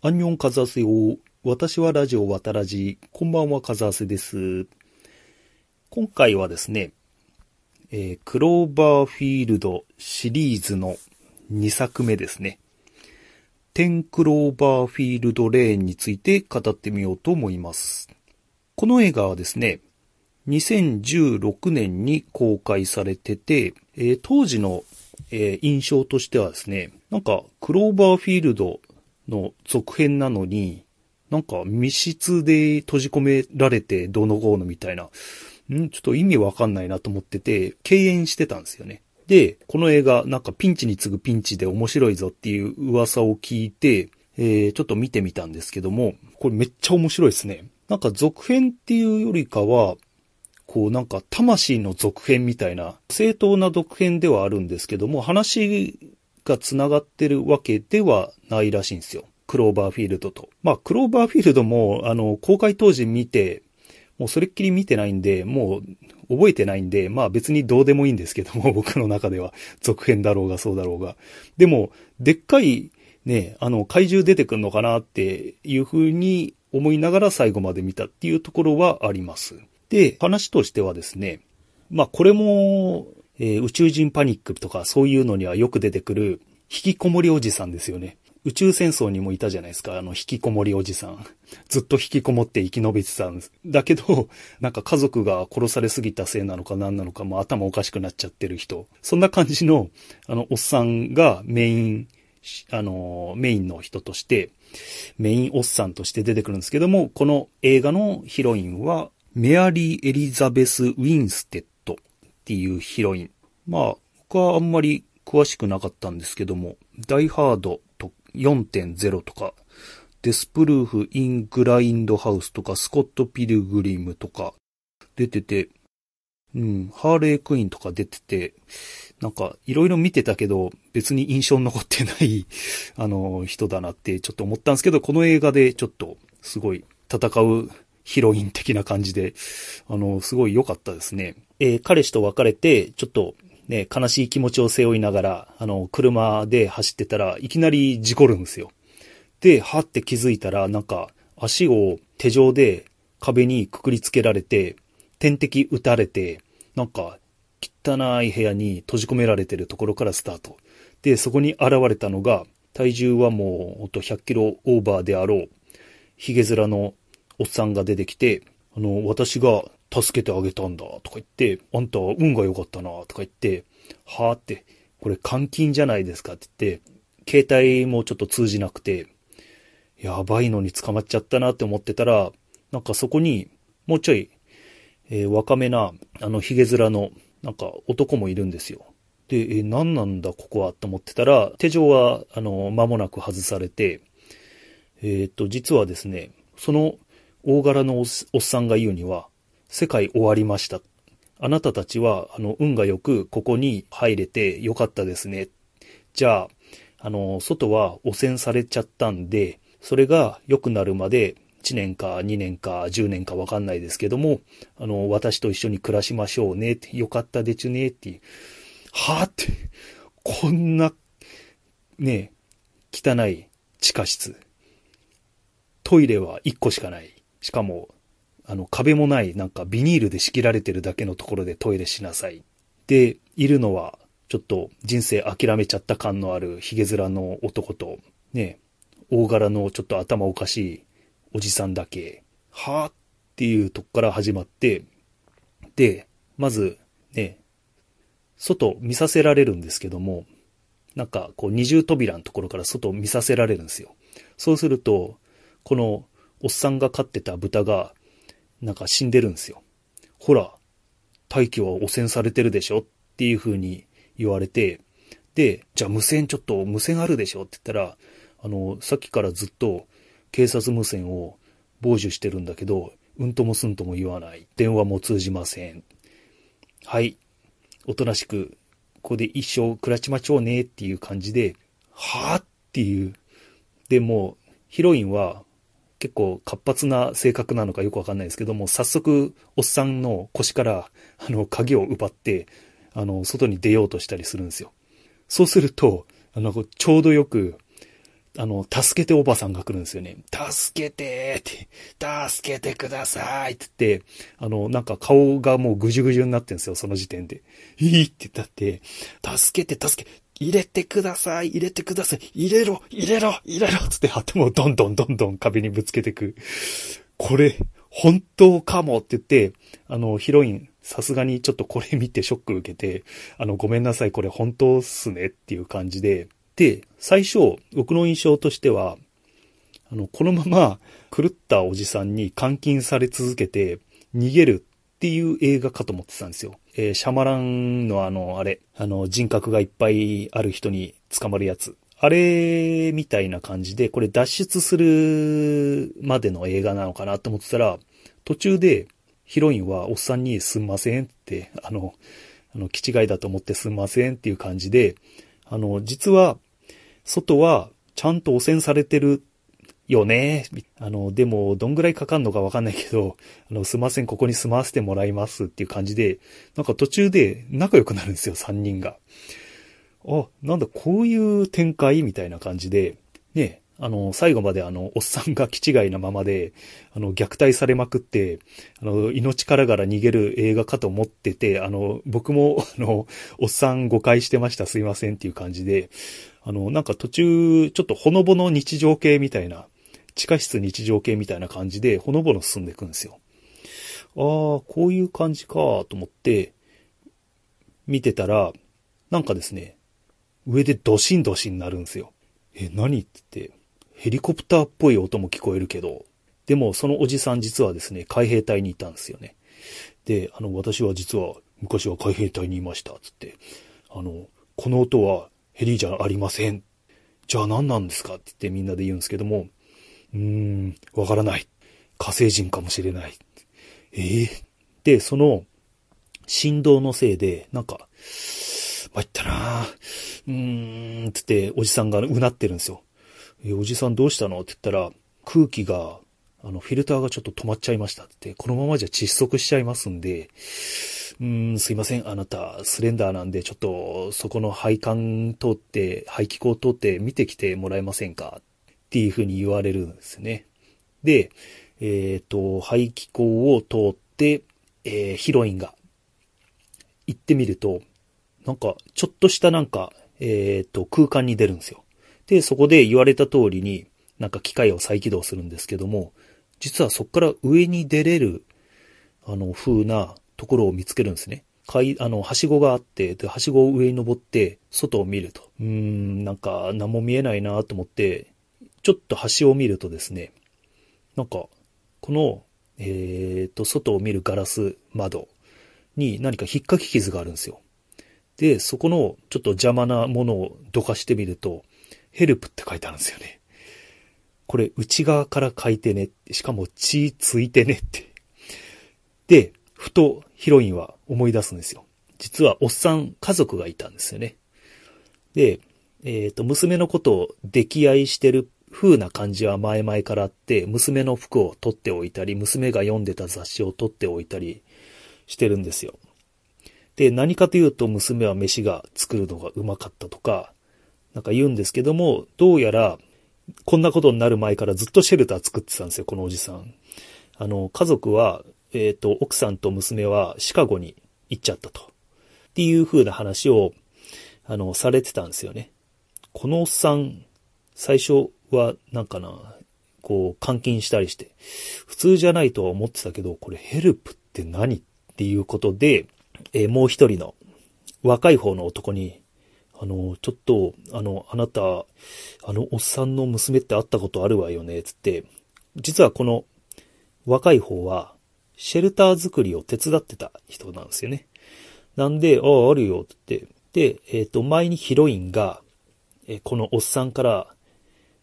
アンニョンカズアセよ。私はラジオ渡らじ。こんばんは、カズアセです。今回はですね、えークローバーフィールドシリーズの2作目ですね。テンクローバーフィールドレーンについて語ってみようと思います。この映画はですね、2016年に公開されてて、えー当時の、えー印象としてはですね、なんかクローバーフィールドの続編なのに、なんか密室で閉じ込められてどうのこうのみたいな、ん？ちょっと意味わかんないなと思ってて、敬遠してたんですよね。で、この映画、なんかピンチに次ぐピンチで面白いぞっていう噂を聞いて、えー、ちょっと見てみたんですけども、これめっちゃ面白いですね。なんか続編っていうよりかは、こうなんか魂の続編みたいな、正当な続編ではあるんですけども、話が繋がってるわけではないらしいんですよ。クローバーフィールドと。まあ、クローバーフィールドも、あの、公開当時見て、もうそれっきり見てないんで、もう覚えてないんで、まあ別にどうでもいいんですけども、僕の中では。続編だろうがそうだろうが。でも、でっかいね、あの、怪獣出てくんのかなっていう風に思いながら最後まで見たっていうところはあります。で、話としてはですね、まあこれも、えー宇宙人パニックとかそういうのにはよく出てくる引きこもりおじさんですよね。宇宙戦争にもいたじゃないですか、あの引きこもりおじさん。ずっと引きこもって生き延びてたんです。だけど、なんか家族が殺されすぎたせいなのか何なのか、もう頭おかしくなっちゃってる人。そんな感じの、あの、おっさんがメイン、あの、メインの人として、メインおっさんとして出てくるんですけども、この映画のヒロインは、メアリー・エリザベス・ウィンステッドっていうヒロイン。まあ、僕はあんまり詳しくなかったんですけども、ダイハードと4.0とか、デスプルーフ・イン・グラインド・ハウスとか、スコット・ピルグリムとか出てて、うん、ハーレー・クイーンとか出てて、なんか、いろいろ見てたけど、別に印象に残ってない、あの、人だなってちょっと思ったんですけど、この映画でちょっと、すごい、戦うヒロイン的な感じで、あの、すごい良かったですね。えー彼氏と別れて、ちょっと、ね、悲しい気持ちを背負いながら、あの、車で走ってたらいきなり事故るんですよ。で、はって気づいたら、なんか、足を手錠で壁にくくりつけられて、点滴打たれて、なんか、汚い部屋に閉じ込められてるところからスタート。で、そこに現れたのが、体重はもう、ほんと100キロオーバーであろう、ヒゲ面のおっさんが出てきて、あの、私が助けてあげたんだ、とか言って、あんた運が良かったな、とか言って、はーって、これ監禁じゃないですかって言って、携帯もちょっと通じなくて、やばいのに捕まっちゃったなって思ってたら、なんかそこに、もうちょい、えー若めな、あの、ヒゲ面の、なんか男もいるんですよ。で、えー何なんだここはと思ってたら、手錠は、あの、間もなく外されて、えっ、と、実はですね、その大柄のおっさんが言うには、世界終わりました。あなたたちは、あの、運が良く、ここに入れてよかったですね。じゃあ、あの、外は汚染されちゃったんで、それが良くなるまで、1年か2年か10年かわかんないですけども、あの、私と一緒に暮らしましょうねって、よかったでちゅねっていう。はぁって、こんな、ね、汚い地下室。トイレは1個しかない。しかも、あの、壁もない、なんかビニールで仕切られてるだけのところでトイレしなさい。で、いるのは、ちょっと人生諦めちゃった感のあるヒゲ面の男と、ね、大柄のちょっと頭おかしいおじさんだけ、はぁっていうとこから始まって、で、まず、ね、外見させられるんですけども、なんかこう二重扉のところから外見させられるんですよ。そうすると、このおっさんが飼ってた豚が、なんか死んでるんですよ。ほら、大気は汚染されてるでしょっていう風に言われて、で、じゃあ無線ちょっと無線あるでしょって言ったら、あの、さっきからずっと警察無線を傍受してるんだけど、うんともすんとも言わない。電話も通じません。はい。おとなしく、ここで一生暮らしましょうねっていう感じで、はぁっていう。で、も、ヒロインは結構活発な性格なのかよくわかんないですけども、早速、おっさんの腰から、あの、鍵を奪って、あの、外に出ようとしたりするんですよ。そうすると、あの、ちょうどよく、あの、助けておばさんが来るんですよね。助けてーって、助けてくださいって言って、あの、なんか顔がもうぐじゅぐじゅになってんですよ、その時点で。いいって言ったって、助けて、助け、入れてください、入れてください、入れろ、入れろ、入れろつって頭をどんどんどんどん壁にぶつけていく。これ、本当かもって言って、あの、ヒロイン、さすがにちょっとこれ見てショック受けて、あの、ごめんなさい、これ本当っすねっていう感じで、で、最初、僕の印象としては、あの、このまま狂ったおじさんに監禁され続けて逃げるっていう映画かと思ってたんですよ。えー、シャマランのあの、あれ、あの、人格がいっぱいある人に捕まるやつ。あれみたいな感じで、これ脱出するまでの映画なのかなと思ってたら、途中でヒロインはおっさんにすんませんって、あの、あの、気違いだと思ってすんませんっていう感じで、あの、実は外はちゃんと汚染されてるよね。あの、でも、どんぐらいかかんのかわかんないけど、あの、すいません、ここに住まわせてもらいますっていう感じで、なんか途中で仲良くなるんですよ、3人が。あ、なんだ、こういう展開みたいな感じで、ね、あの、最後まであの、おっさんが気違いなままで、あの、虐待されまくって、あの、命からがら逃げる映画かと思ってて、あの、僕も、あの、おっさん誤解してました、すいませんっていう感じで、あの、なんか途中、ちょっとほのぼの日常系みたいな、地下室日常系みたいな感じで、ほのぼの進んでいくんですよ。ああ、こういう感じか、と思って、見てたら、なんかですね、上でドシンドシンになるんですよ。え、何って言って、ヘリコプターっぽい音も聞こえるけど、でもそのおじさん実はですね、海兵隊にいたんですよね。で、あの、私は実は昔は海兵隊にいました、つって。あの、この音はヘリじゃありません。じゃあ何なんですかって言ってみんなで言うんですけども、うーん、わからない。火星人かもしれない。ええー、で、その振動のせいで、なんか、参ったなうーん、つっておじさんがうなってるんですよ。えおじさんどうしたの？って言ったら、空気が、あの、フィルターがちょっと止まっちゃいましたって、このままじゃ窒息しちゃいますんで、うーん、すいません、あなた、スレンダーなんで、ちょっと、そこの配管通って、排気口通って見てきてもらえませんか？っていうふうに言われるんですね。で、えっ、ー、と、排気口を通って、えー、ヒロインが行ってみると、なんか、ちょっとしたなんか、えっ、ー、と、空間に出るんですよ。で、そこで言われた通りに、なんか機械を再起動するんですけども、実はそこから上に出れる、あの、風なところを見つけるんですね。階、あの、はしごがあって、で、はしごを上に登って、外を見ると。うーん、なんか、何も見えないなと思って、ちょっと端を見るとですね、なんか、この、えっ、ー、と、外を見るガラス窓に何か引っかき傷があるんですよ。で、そこのちょっと邪魔なものをどかしてみると、ヘルプって書いてあるんですよね。これ内側から書いてね。しかも血ついてねって。で、ふとヒロインは思い出すんですよ。実はおっさん家族がいたんですよね。で、えっ、ー、と、娘のことを溺愛してる風な感じは前々からあって、娘の服を取っておいたり、娘が読んでた雑誌を取っておいたりしてるんですよ。で、何かというと娘は飯が作るのがうまかったとか、なんか言うんですけども、どうやら、こんなことになる前からずっとシェルター作ってたんですよ、このおじさん。あの、家族は、えっ、ー、と、奥さんと娘はシカゴに行っちゃったと。っていう風な話を、あの、されてたんですよね。このおっさん、最初は、なんかな、こう、監禁したりして、普通じゃないとは思ってたけど、これヘルプって何っていうことで、えー、もう一人の若い方の男に、あの、ちょっと、あの、あなた、あのおっさんの娘って会ったことあるわよね、つって、実はこの若い方は、シェルター作りを手伝ってた人なんですよね。なんで、ああ、あるよ、って言って。で、えっ、ー、と、前にヒロインが、えこのおっさんから、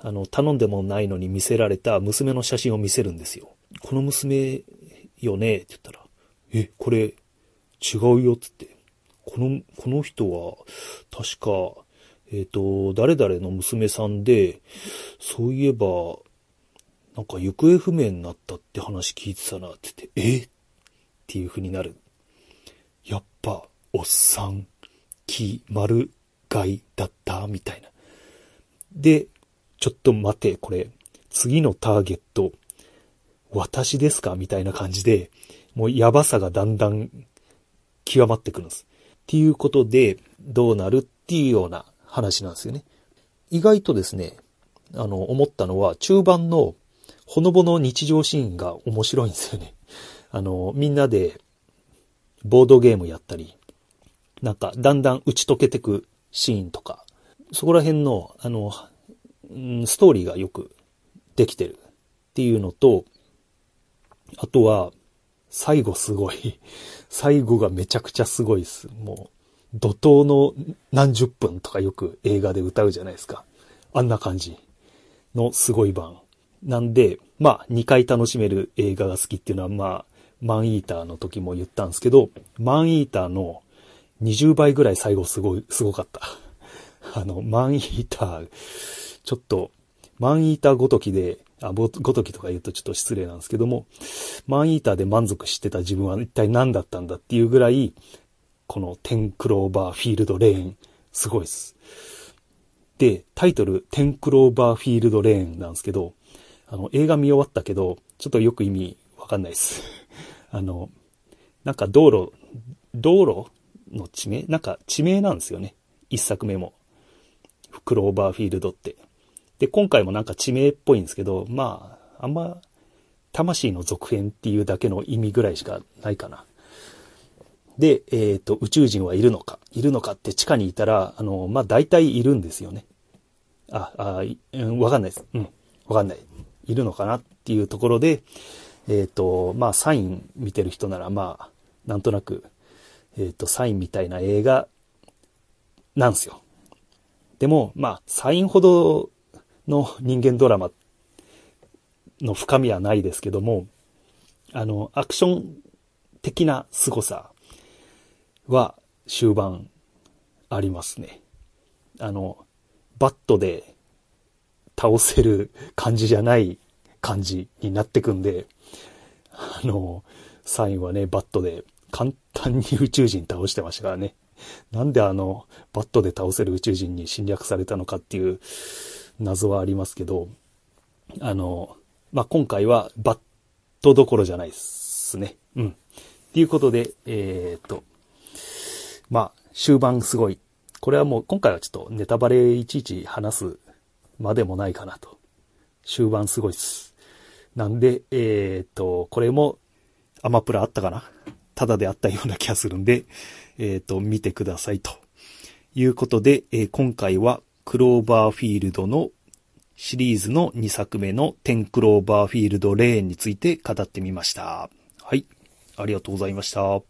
あの、頼んでもないのに見せられた娘の写真を見せるんですよ。この娘よね？って言ったら、え、これ、違うよ、つって。この、この人は、確か、えっ、ー、と、誰々の娘さんで、そういえば、なんか行方不明になったって話聞いてたなって言って、え？っていう風になる。やっぱ、おっさん、木、丸、貝だった？みたいな。で、ちょっと待て、これ、次のターゲット、私ですか？みたいな感じで、もうやばさがだんだん極まってくるんです。っていうことで、どうなるっていうような話なんですよね。意外とですね、あの、思ったのは、中盤のほのぼの日常シーンが面白いんですよね。あの、みんなで、ボードゲームやったり、なんか、だんだん打ち解けてくシーンとか、そこら辺の、あの、ストーリーがよくできてるっていうのと、あとは、最後すごい。最後がめちゃくちゃすごいです。もう、怒涛の何十分とかよく映画で歌うじゃないですか。あんな感じのすごい版。なんで、まあ、2回楽しめる映画が好きっていうのは、まあ、マンイーターの時も言ったんですけど、マンイーターの20倍ぐらい最後すごい、すごかった。あの、マンイーター、ちょっと、マンイーターごときで、あ、ごときとか言うとちょっと失礼なんですけども、マンイーターで満足してた自分は一体何だったんだっていうぐらい、このテンクローバーフィールドレーン、すごいです。で、タイトル、テンクローバーフィールドレーンなんですけど、あの、映画見終わったけど、ちょっとよく意味わかんないです。あの、なんか道路、道路の地名？なんか地名なんですよね。一作目も。クローバーフィールドって。で、今回もなんか地名っぽいんですけど、まあ、あんま、魂の続編っていうだけの意味ぐらいしかないかな。で、えっ、ー、と、宇宙人はいるのかいるのかって地下にいたら、あの、まあ、大体いるんですよね。あ、あ、うん、わかんないです。うん、わかんない。いるのかなっていうところで、えっ、ー、と、まあ、サイン見てる人なら、まあ、なんとなく、えっ、ー、と、サインみたいな映画なんですよ。でも、まあ、サインほどの人間ドラマの深みはないですけども、あの、アクション的な凄さは終盤ありますね。あの、バットで倒せる感じじゃない感じになってくんで、あの、サインはね、バットで簡単に宇宙人倒してましたからね。なんであの、バットで倒せる宇宙人に侵略されたのかっていう謎はありますけど、あの、まあ、今回はバットどころじゃないですね。うん。ということで、えー、っと、まあ、終盤すごい。これはもう今回はちょっとネタバレいちいち話すまでもないかなと。終盤すごいっす。なんで、えー、っと、これもアマプラあったかな？ただであったような気がするんで、えっ、と、見てくださいと。いうことで、えー、今回はクローバーフィールドのシリーズの2作目のテンクローバーフィールドレーンについて語ってみました。はい。ありがとうございました。